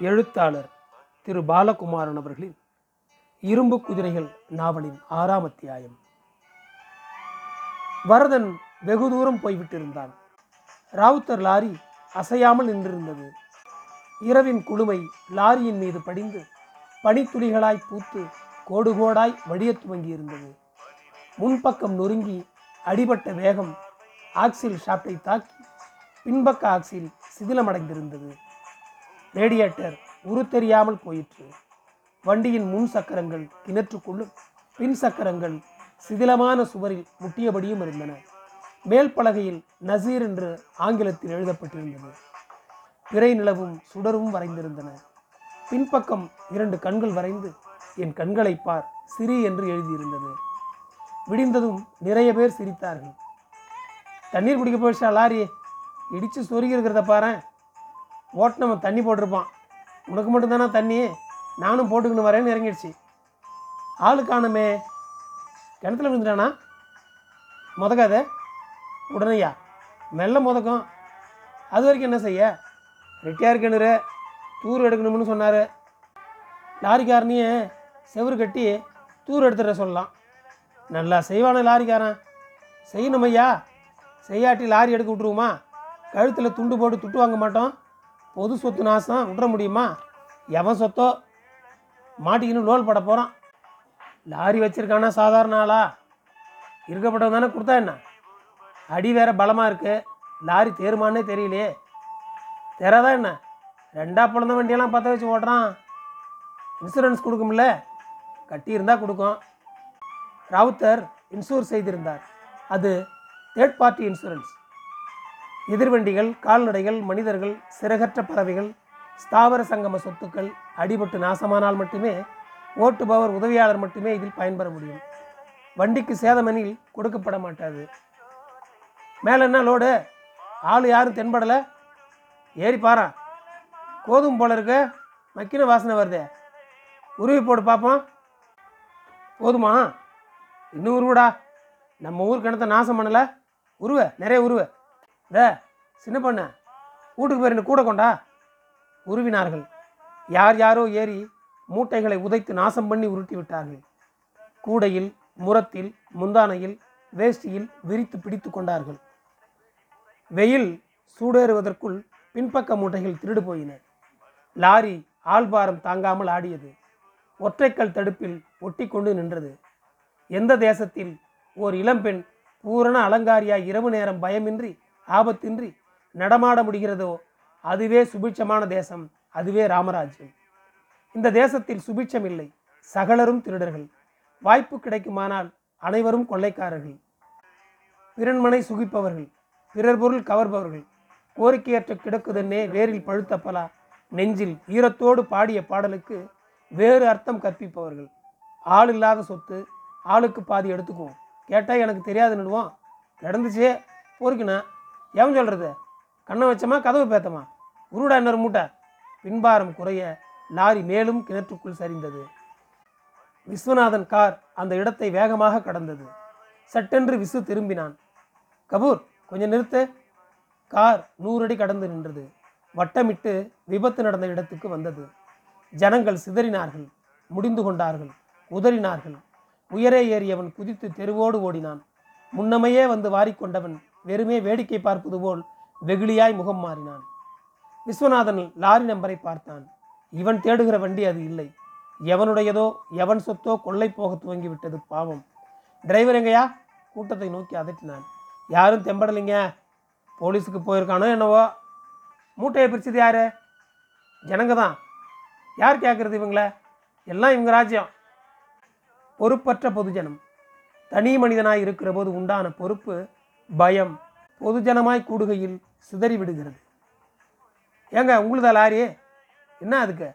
எழுத்தாளர் திரு பாலகுமாரன் அவர்களின் இரும்பு குதிரைகள் நாவலின் ஆறாம் அத்தியாயம். வரதன் வெகு தூரம் போய்விட்டிருந்தான். ராவுத்தர் லாரி அசையாமல் நின்றிருந்தது. இரவின் குழுமை லாரியின் மீது படிந்து பனித்துளிகளாய் பூத்து கோடு கோடாய் வடியத் துவங்கியிருந்தது. முன்பக்கம் நொறுங்கி அடிபட்ட வேகம் ஆக்சில் ஷாப்டை தாக்கி பின்பக்க ஆக்சில் சிதிலமடைந்திருந்தது. ரேடியேட்டர் உரு தெரியாமல் போயிற்று. வண்டியின் முன் சக்கரங்கள் கிணற்றுக்குள்ளும் பின் சக்கரங்கள் சிதிலமான சுவரில் முட்டியபடியும் இருந்தன. மேல் பலகையில் நசீர் என்று ஆங்கிலத்தில் எழுதப்பட்டிருந்தது. பிறை நிலவும் சுடரும் வரைந்திருந்தன. பின்பக்கம் இரண்டு கண்கள் வரைந்து என் கண்களை பார் சிரி என்று எழுதியிருந்தது. விடிந்ததும் நிறைய பேர் சிரித்தார்கள். தண்ணீர் குடிக்க போயிடுச்சா லாரி? இடித்து சொருகி இருக்கிறத பாரு ஓட்டுனவன் தண்ணி போட்டிருப்பான். உனக்கு மட்டும்தானா தண்ணி? நானும் போட்டுக்கின்னு வரேன்னு இறங்கிடுச்சு. ஆளு காணுமே கிணத்துல விழுந்துட்டானா? முதக்காத? உடனேயா. மெல்ல முதக்கம். அது வரைக்கும் என்ன செய்ய? ரெட்டியார் கிணறு தூர் எடுக்கணும்னு சொன்னார். லாரிக்காரனையே செவுரு கட்டி தூர் எடுத்துட சொல்லலாம். நல்லா செய்வானே லாரிக்காரன். செய்யணும் ஐயா செய்யாட்டி லாரி எடுக்க விட்ருவோமா கழுத்தில் துண்டு போட்டு துட்டு வாங்க மாட்டோம். பொது சொத்து நாசம் விட்ற முடியுமா? எவன் சொத்தோ? மாட்டிக்கின்னு லோல் பட போகிறான் லாரி வச்சுருக்கானா சாதாரண ஆளா? இருக்கப்பட்டவன் தானே கொடுத்தா என்ன? அடி வேற பலமாக இருக்குது லாரி தேருமானே தெரியலையே. தெராதா என்ன? ரெண்டா பிறந்த வண்டியெல்லாம் பற்ற வச்சு ஓட்டுறான். இன்சூரன்ஸ் கொடுக்கும்ல? கட்டியிருந்தால் கொடுக்கும். ராவுத்தர் இன்சூர் செய்திருந்தார். அது தேர்ட் பார்ட்டி இன்சூரன்ஸ் எதிர்வண்டிகள் கால்நடைகள் மனிதர்கள் சிறகற்ற பறவைகள் ஸ்தாவர சங்கம சொத்துக்கள் அடிபட்டு நாசமானால் மட்டுமே ஓட்டுபவர் உதவியாளர் மட்டுமே இதில் பயன்பெற முடியும். வண்டிக்கு சேதமெனில் கொடுக்கப்பட மாட்டாது. மேலே என்ன லோடு? ஆள் யாரும் தென்படலை. ஏறி பாரா. கோதுமை போல இருக்க. மக்கின வாசனை வருதே. உருவி போட்டு பார்ப்போம் போதுமா? இன்னும் உருவடா. நம்ம ஊர் கிணத்த நாசம் பண்ணலை. உருவ நிறைய உருவ. இந்த சின்ன பொண்ணு வீட்டுக்கு போய் கூட கொண்டா? உருவினார்கள். யார் யாரோ ஏறி மூட்டைகளை உதைத்து நாசம் பண்ணி உருட்டி விட்டார்கள். கூடையில் முரத்தில் முந்தானையில் வேஷ்டியில் விரித்து பிடித்து கொண்டார்கள். வெயில் சூடேறுவதற்குள் பின்பக்க மூட்டைகள் திருடு போயின. லாரி ஆள்பாரம் தாங்காமல் ஆடியது. ஒற்றைக்கல் தடுப்பில் ஒட்டி கொண்டு நின்றது. எந்த தேசத்தில் ஓர் இளம்பெண் பூரண அலங்காரியாய் இரவு நேரம் பயமின்றி ஆபத்தின்றி நடமாட முடிகிறதோ அதுவே சுபிட்சமான தேசம் அதுவே ராமராஜ்யம். இந்த தேசத்தில் சுபிட்சம் இல்லை. சகலரும் திருடர்கள். வாய்ப்பு கிடைக்குமானால் அனைவரும் கொள்ளைக்காரர்கள். பிறன்மனை சுகிப்பவர்கள். பிறர் பொருள் கவர்பவர்கள். கோரிக்கையற்ற கிடக்குதன்னே வேரில் பழுத்த பலா நெஞ்சில் ஈரத்தோடு பாடிய பாடலுக்கு வேறு அர்த்தம் கற்பிப்பவர்கள். ஆள் இல்லாத சொத்து ஆளுக்கு பாதி எடுத்துக்குவோம். கேட்டால் எனக்கு தெரியாது நடுவோம் நடந்துச்சே பொறுக்கினா எவன் சொல்கிறது கண்ணை வச்சமா கதவு பேத்தமா? உருடா இன்னொரு மூட்டை. பின்பாரம் குறைய லாரி மேலும் கிணற்றுக்குள் சரிந்தது. விஸ்வநாதன் கார் அந்த இடத்தை வேகமாக கடந்தது. சட்டென்று விசு திரும்பினான். கபூர் கொஞ்சம் நிறுத்து. கார் நூறடி கடந்து நின்றது. வட்டமிட்டு விபத்து நடந்த இடத்துக்கு வந்தது. ஜனங்கள் சிதறினார்கள். முடிந்து கொண்டார்கள். உதறினார்கள். உயரே ஏறியவன் குதித்து தெருவோடு ஓடினான். முன்னமையே வந்து வாரிக்கொண்டவன் வெறுமே வேடிக்கை பார்ப்பது போல் வெகுளியாய் முகம் மாறினான். விஸ்வநாதன் லாரி நம்பரை பார்த்தான். இவன் தேடுகிற வண்டி அது இல்லை. எவனுடையதோ எவன் சொத்தோ கொள்ளை போக துவங்கி விட்டது பாவம். டிரைவர் எங்கயா கூட்டத்தை நோக்கி அதட்டினான். யாரும் தெம்படலைங்க. போலீஸுக்கு போயிருக்கானோ என்னவோ? மூட்டையை பிரிச்சது யாரு? ஜனங்க தான் யார் கேட்குறது இவங்கள? எல்லாம் இவங்க ராஜ்யம். பொறுப்பற்ற பொதுஜனம். தனி மனிதனாய் இருக்கிற போது உண்டான பொறுப்பு பயம் பொதுஜனமாய் கூடுகையில் சிதறிவிடுகிறது. ஏங்க உங்களுதா லாரி? என்ன அதுக்கு?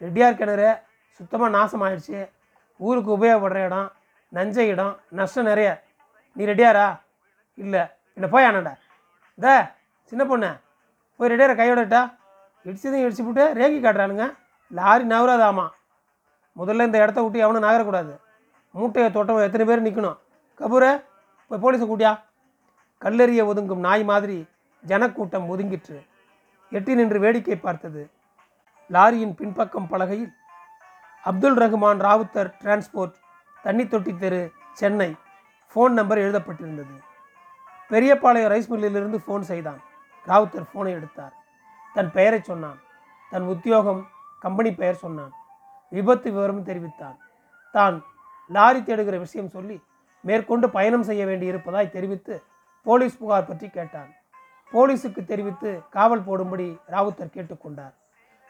ரெட்டியார் கிணறு சுத்தமாக நாசமாயிடுச்சு. ஊருக்கு உபயோகப்படுற இடம் நஞ்ச இடம் நஷ்டம் நிறைய. நீ ரெடியாரா இல்லை. என்ன போய் ஆனாண்டா இந்த சின்ன பொண்ணு. போய் ரெடியார கையோடட்டா இடிச்சதையும் இடிச்சு விட்டு ரேகி காட்டுறானுங்க. லாரி நவராதாமா. முதல்ல இந்த இடத்த விட்டு எவனும் நகரக்கூடாது. மூட்டையை தோட்டம் எத்தனை பேர் நிற்கணும் கபூரை போய் போலீஸை கூட்டியா? கல்லெறிய ஒதுங்கும் நாய் மாதிரி ஜனக்கூட்டம் ஒதுங்கிற்று. எட்டி நின்று வேடிக்கை பார்த்தது. லாரியின் பின்பக்கம் பலகையில் அப்துல் ரஹ்மான் ராவுத்தர் டிரான்ஸ்போர்ட் தண்ணி தொட்டி தெரு சென்னை. ஃபோன் நம்பர் எழுதப்பட்டிருந்தது. பெரியபாளையம் ரைஸ் மில்லிலிருந்து ஃபோன் செய்தான். ராவுத்தர் ஃபோனை எடுத்தார். தன் பெயரை சொன்னான். தன் உத்தியோகம் கம்பெனி பெயர் சொன்னான். விபத்து விவரம் தெரிவித்தான். தான் லாரி தேடுகிற விஷயம் சொல்லி மேற்கொண்டு பயணம் செய்ய வேண்டியிருப்பதாய் தெரிவித்து போலீஸ் புகார் பற்றி கேட்டான். போலீஸுக்கு தெரிவித்து காவல் போடும்படி ராவுத்தர் கேட்டுக்கொண்டார்.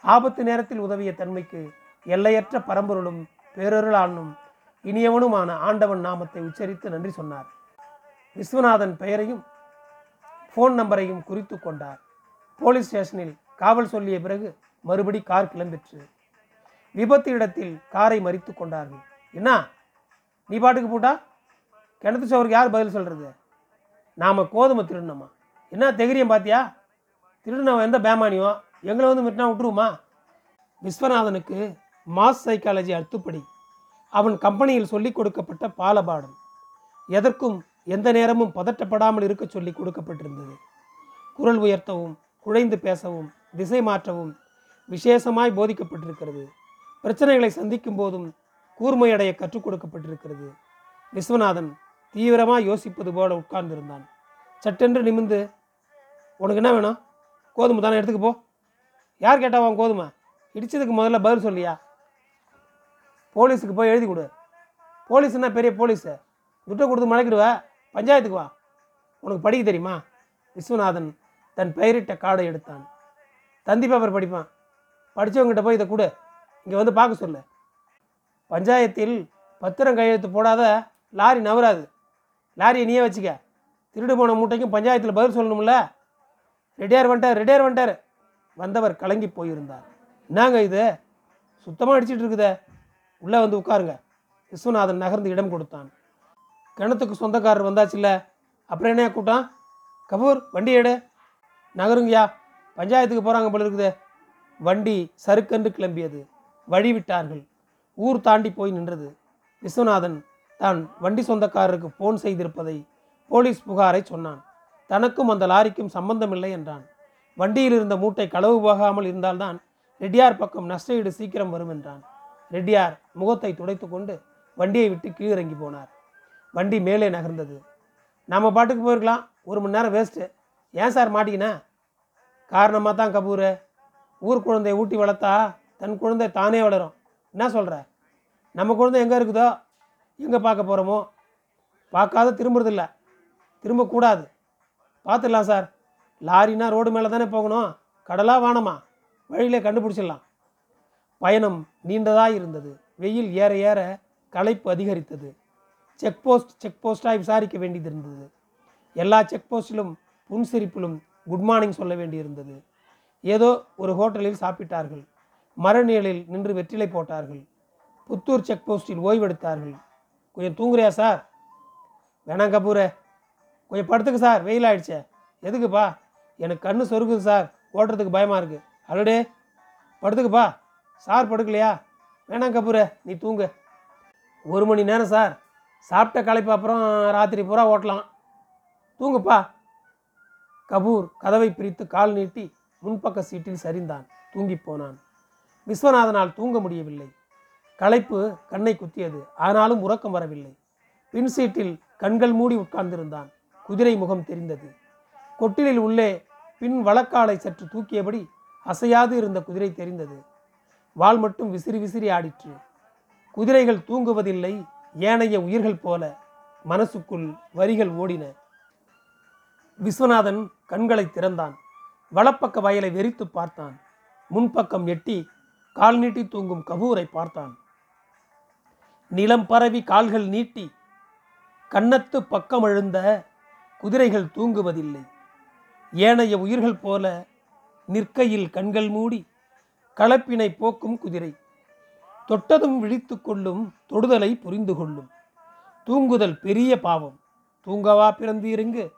ஆபத்து நேரத்தில் உதவிய தன்மைக்கு எல்லையற்ற பரம்பொருளும் பேரொருளானும் இனியவனுமான ஆண்டவன் நாமத்தை உச்சரித்து நன்றி சொன்னார். விஸ்வநாதன் பெயரையும் ஃபோன் நம்பரையும் குறித்து கொண்டார். போலீஸ் ஸ்டேஷனில் காவல் சொல்லிய பிறகு மறுபடி கார் கிளம்பிற்று. விபத்து இடத்தில் காரை மறித்து கொண்டார்கள். என்ன? நீ பாட்டுக்கு போட்டா? கிணத்து சோருக்கு யார் பதில் சொல்கிறது நாம் கோதுமை திருடினோமா என்ன தெகிரியம் பார்த்தியா திருடினவன் எந்த பேமானியோ? எங்களை வந்து மிட்டினா விட்டுருவோமா? விஸ்வநாதனுக்கு மாஸ் சைக்காலஜி அத்துப்படி அவன் கம்பெனியில் சொல்லிக் கொடுக்கப்பட்ட பாலபாடம். எதற்கும் எந்த நேரமும் பதட்டப்படாமல் இருக்க சொல்லி கொடுக்கப்பட்டிருந்தது. குரல் உயர்த்தவும் குழைந்து பேசவும் திசை மாற்றவும் விசேஷமாய் போதிக்கப்பட்டிருக்கிறது. பிரச்சனைகளை சந்திக்கும் போதும் கூர்மையடைய கற்றுக் கொடுக்கப்பட்டிருக்கிறது. விஸ்வநாதன் தீவிரமாக யோசிப்பது போல உட்கார்ந்திருந்தான். சட்டென்று நிமிந்து உனக்கு என்ன வேணும்? கோதுமை தானே எடுத்துக்கு போ. யார் கேட்டாவான் உன் கோதுமை? இடித்ததுக்கு முதல்ல பதில் சொல்லியா? போலீஸுக்கு போய் எழுதி கொடு. போலீஸ்னா பெரிய போலீஸு? துட்டை கொடுத்து மலைக்கிடுவ பஞ்சாயத்துக்கு வா. உனக்கு படிக்க தெரியுமா? விஸ்வநாதன் தன் பெயரிட்ட கார்டை எடுத்தான். தந்தி பேப்பர் படிப்பான். படித்தவங்ககிட்ட போய் இதை கொடு. இங்கே வந்து பார்க்க சொல்லு. பஞ்சாயத்தில் பத்திரம் கையெழுத்து போடாத லாரி நவராது. லாரியை நீயே வச்சுக்க. திருடு போன மூட்டைக்கும் பஞ்சாயத்தில் பதில் சொல்லணும்ல? ரெடியார் வந்துட்டார் ரெடியார் வந்துட்டார். வந்தவர் கலங்கி போயிருந்தார். என்னங்க இது? சுத்தமாக அடிச்சிட்டு இருக்குதே. உள்ளே வந்து உட்காருங்க. விஸ்வநாதன் நகர்ந்து இடம் கொடுத்தான். கிணத்துக்கு சொந்தக்காரர் வந்தாச்சுல்ல? அப்புறம் என்ன கூட்டம்? கபூர் வண்டி எடு. நகருங்கய்யா. பஞ்சாயத்துக்கு போகிறாங்க போல இருக்குது. வண்டி சறுக்கென்று கிளம்பியது. வழி விட்டார்கள் ஊர் தாண்டி போய் நின்றது. விஸ்வநாதன் தான் வண்டி சொந்தக்காரருக்கு ஃபோன் செய்திருப்பதை போலீஸ் புகாரை சொன்னான். தனக்கும் அந்த லாரிக்கும் சம்பந்தமில்லை என்றான். வண்டியில் இருந்த மூட்டை களவு போகாமல் இருந்தால்தான் ரெட்டியார் பக்கம் நஷ்டஈடு சீக்கிரம் வரும் என்றான். ரெட்டியார் முகத்தை துடைத்து கொண்டு வண்டியை விட்டு கீழிறங்கி போனார். வண்டி மேலே நகர்ந்தது. நம்ம பாட்டுக்கு போயிருக்கலாம். ஒரு மணி நேரம் வேஸ்ட்டு ஏன் சார் மாட்டிக்கின காரணமாக தான் கபூர். ஊர் குழந்தையை ஊட்டி வளர்த்தா தன் குழந்தை தானே வளரும். என்ன சொல்கிற நம்ம குழந்தை எங்கே இருக்குதோ? எங்கே பார்க்க போகிறோமோ பார்க்காத திரும்புறதில்ல. திரும்பக்கூடாது. பார்த்துடலாம் சார். லாரினா ரோடு மேலே தானே போகணும். கடலாக வானமா? வழியிலே கண்டுபிடிச்சிடலாம். பயணம் நீண்டதாக இருந்தது. வெயில் ஏற ஏற களைப்பு அதிகரித்தது. செக் போஸ்ட் செக் போஸ்ட்டாக விசாரிக்க வேண்டியது இருந்தது. எல்லா செக் போஸ்டிலும் புன்சிரிப்பிலும் குட் மார்னிங் சொல்ல வேண்டியிருந்தது. ஏதோ ஒரு ஹோட்டலில் சாப்பிட்டார்கள். மரநிழலில் நின்று வெற்றிலை போட்டார்கள். புத்தூர் செக் போஸ்டில் ஓய்வெடுத்தார்கள். கொஞ்சம் தூங்குறியா சார்? வேணாம் கபூரே. கொஞ்சம் படுத்துக்கு சார். வெயில் ஆயிடுச்சே. எதுக்குப்பா? எனக்கு கண்ணு சொருக்குது சார். ஓட்டுறதுக்கு பயமாக இருக்குது அலடே படுத்துக்குப்பா சார் படுக்கலையா? வேணாம் கபூரே. நீ தூங்கு. ஒரு மணி நேரம் சார். சாப்பிட்ட களைப்பு அப்புறம் ராத்திரி பூரா ஓட்டலாம். தூங்குப்பா. கபூர் கதவை பிரித்து கால் நீட்டி முன்பக்க சீட்டில் சரிந்தான். தூங்கி போனான். விஸ்வநாதனால் தூங்க முடியவில்லை. களைப்பு கண்ணை குத்தியது. ஆனாலும் உறக்கம் வரவில்லை. பின் சீட்டில் கண்கள் மூடி உட்கார்ந்திருந்தான். குதிரை முகம் தெரிந்தது. கொட்டிலில் உள்ளே பின் வழக்காலை சற்று தூக்கியபடி அசையாது இருந்த குதிரை தெரிந்தது. வால் மட்டும் விசிறி விசிறி ஆடிற்று. குதிரைகள் தூங்குவதில்லை ஏனைய உயிர்கள் போல மனசுக்குள் வரிகள் ஓடின. விஸ்வநாதன் கண்களை திறந்தான். வலப்பக்க வயலை வெறித்து பார்த்தான். முன்பக்கம் எட்டி கால் நீட்டி தூங்கும் கபூரை பார்த்தான். நிலம் பரவி கால்கள் நீட்டி கன்னத்து பக்கம் எழுந்த குதிரைகள் தூங்குவதில்லை. ஏனைய உயிர்கள் போல நிற்கையில் கண்கள் மூடி கலப்பினை போக்கும் குதிரை. தொட்டதும் விழித்து கொள்ளும் தொடுதலை புரிந்து கொள்ளும். தூங்குதல் பெரிய பாவம். தூங்கவா பிறந்தீருங்கு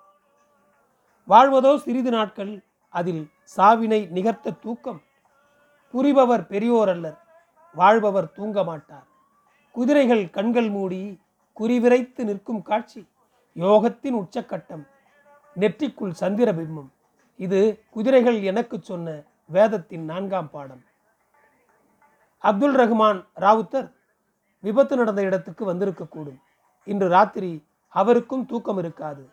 வாழ்வதோ சிறிது நாட்கள் அதில் சாவினை நிகர்த்த தூக்கம். புரிபவர் பெரியோர் அல்லர் வாழ்பவர் தூங்க மாட்டார். குதிரைகள் கண்கள் மூடி குறிவிரைத்து நிற்கும் காட்சி. யோகத்தின் உச்சக்கட்டம். நெற்றிக்குள் சந்திர பிம்பம். இது குதிரைகள் எனக்கு சொன்ன வேதத்தின் நான்காம் பாடம். அப்துல் ரஹ்மான் ராவுத்தர் விபத்து நடந்த இடத்துக்கு வந்திருக்கக்கூடும். இன்று ராத்திரி அவருக்கும் தூக்கம் இருக்காது.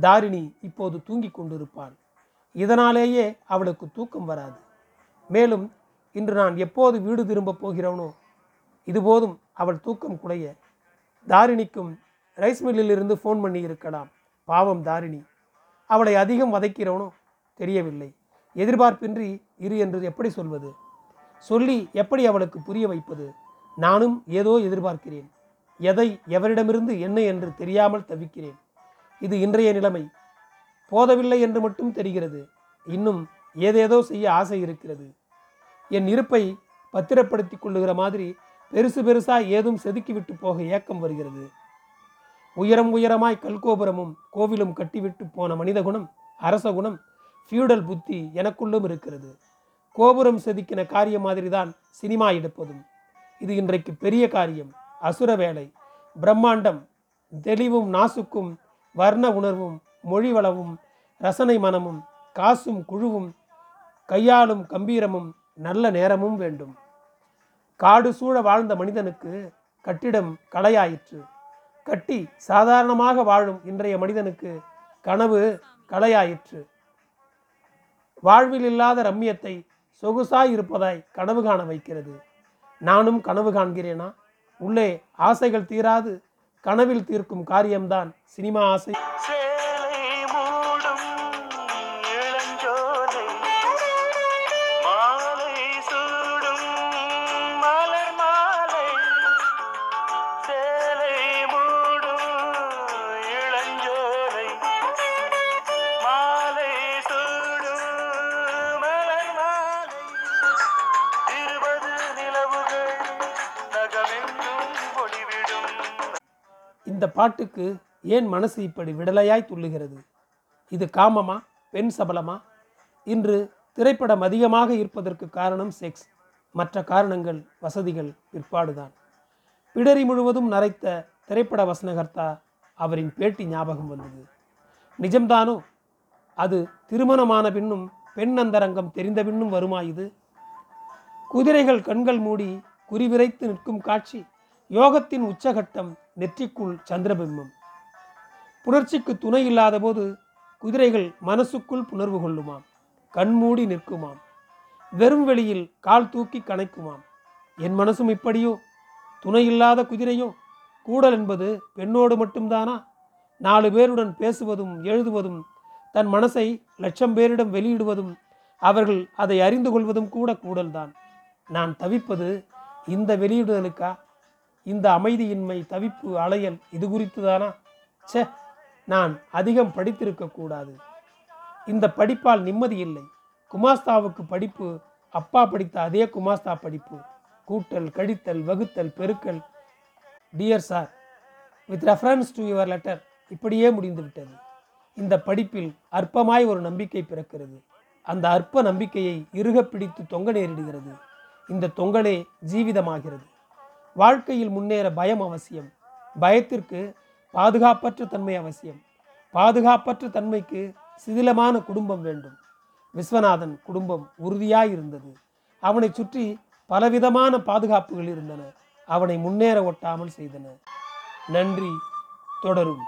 தாரிணி இப்போது தூங்கிக் கொண்டிருப்பாள். இதனாலேயே அவளுக்கு தூக்கம் வராது. மேலும் இன்று நான் எப்போது வீடு திரும்பப் போகிறவனோ இதுபோதும் அவள் தூக்கம் குலைய தாரிணிக்கும் ரைஸ் மில்லிலிருந்து ஃபோன் பண்ணி இருக்கலாம் பாவம் தாரிணி. அவளை அதிகம் வதைக்கிறவனோ தெரியவில்லை. எதிர்பார்ப்பின்றி இரு என்று எப்படி சொல்வது? சொல்லி எப்படி அவளுக்கு புரிய வைப்பது? நானும் ஏதோ எதிர்பார்க்கிறேன். எதை எவரிடமிருந்து என்ன என்று தெரியாமல் தவிக்கிறேன். இது இன்றைய நிலைமை. போதவில்லை என்று மட்டும் தெரிகிறது. இன்னும் ஏதேதோ செய்ய ஆசை இருக்கிறது. என் இருப்பை பத்திரப்படுத்தி கொள்ளுகிற மாதிரி பெருசு பெருசாக ஏதும் செதுக்கிவிட்டு போக ஏக்கம் வருகிறது. உயரம் உயரமாய் கல்கோபுரமும் கோவிலும் கட்டிவிட்டு போன மனித குணம் அரச குணம் ஃபியூடல் புத்தி எனக்குள்ளும் இருக்கிறது. கோபுரம் செதுக்கின காரியம் மாதிரி தான் சினிமா எடுப்பதும். இது இன்றைக்கு பெரிய காரியம். அசுர வேலை பிரம்மாண்டம் தெளிவும் நாசுக்கும் வர்ண உணர்வும் மொழி வளமும் ரசனை மனமும் காசும் குழுவும் கையாளும் கம்பீரமும் நல்ல நேரமும் வேண்டும். காடு சூழ வாழ்ந்த மனிதனுக்கு கட்டிடம் கலையாயிற்று. கட்டி சாதாரணமாக வாழும் இன்றைய மனிதனுக்கு கனவு கலையாயிற்று. வாழ்வில் இல்லாத ரம்மியத்தை சொகுசாய் இருப்பதாய் கனவு காண வைக்கிறது. நானும் கனவு காண்கிறேனா? உள்ளே ஆசைகள் தீராது கனவில் தீர்க்கும் காரியம்தான் சினிமா ஆசை. இந்த பாட்டுக்கு ஏன் மனசு இப்படி விடலையாய் துள்ளுகிறது? இது காமமா? பெண் சபலமா? இன்று திரைப்படம் அதிகமாக இருப்பதற்கு காரணம் செக்ஸ். மற்ற காரணங்கள் வசதிகள் பிற்பாடுதான். பிடரி முழுவதும் நரைத்த திரைப்பட வசனகர்த்தா அவரின் பேட்டி ஞாபகம் வந்தது. நிஜம்தானோ? அது திருமணமான பின்னும் பெண் அந்தரங்கம் தெரிந்த பின்னும் வருமா இது? குதிரைகள் கண்கள் மூடி குறிவிரைத்து நிற்கும் காட்சி யோகத்தின் உச்சகட்டம் நெற்றிக்குள் சந்திரபிம்பம். புணர்ச்சிக்கு துணை இல்லாத போது குதிரைகள் மனசுக்குள் புணர்வு கொள்ளுமாம் கண்மூடி நிற்குமாம் வெறும் வெளியில் கால் தூக்கி கணைக்குமாம். என் மனசும் இப்படியோ? துணை இல்லாத குதிரையோ? கூடல் என்பது பெண்ணோடு மட்டும்தானா? நாலு பேருடன் பேசுவதும் எழுதுவதும் தன் மனசை லட்சம் பேரிடம் வெளியிடுவதும் அவர்கள் அதை அறிந்து கொள்வதும் கூட கூடல்தான். நான் தவிப்பது இந்த வெளியிடுதலுக்கா? இந்த அமைதியின்மை தவிப்பு அலையல் இது குறித்து தானா ச்சே நான் அதிகம் படித்திருக்க கூடாது. இந்த படிப்பால் நிம்மதி இல்லை. குமாஸ்தாவுக்கு படிப்பு அப்பா படித்த அதே குமாஸ்தா படிப்பு. கூட்டல் கழித்தல் வகுத்தல் பெருக்கல். Dear sir with reference to your letter இப்படியே முடிந்துவிட்டது இந்த படிப்பில் அற்பமாய் ஒரு நம்பிக்கை பிறக்கிறது. அந்த அற்ப நம்பிக்கையை இறுக பிடித்து தொங்க நேரிடுகிறது. இந்த தொங்கலே ஜீவிதமாகிறது. வாழ்க்கையில் முன்னேற பயம் அவசியம். பயத்திற்கு பாதுகாப்பற்ற தன்மை அவசியம். பாதுகாப்பற்ற தன்மைக்கு சிதிலமான குடும்பம் வேண்டும். விஸ்வநாதன் குடும்பம் உறுதியாய் இருந்தது அவனை சுற்றி பலவிதமான பாதுகாப்புகள் இருந்தன. அவனை முன்னேற ஒட்டாமல் செய்தன. நன்றி. தொடரும்.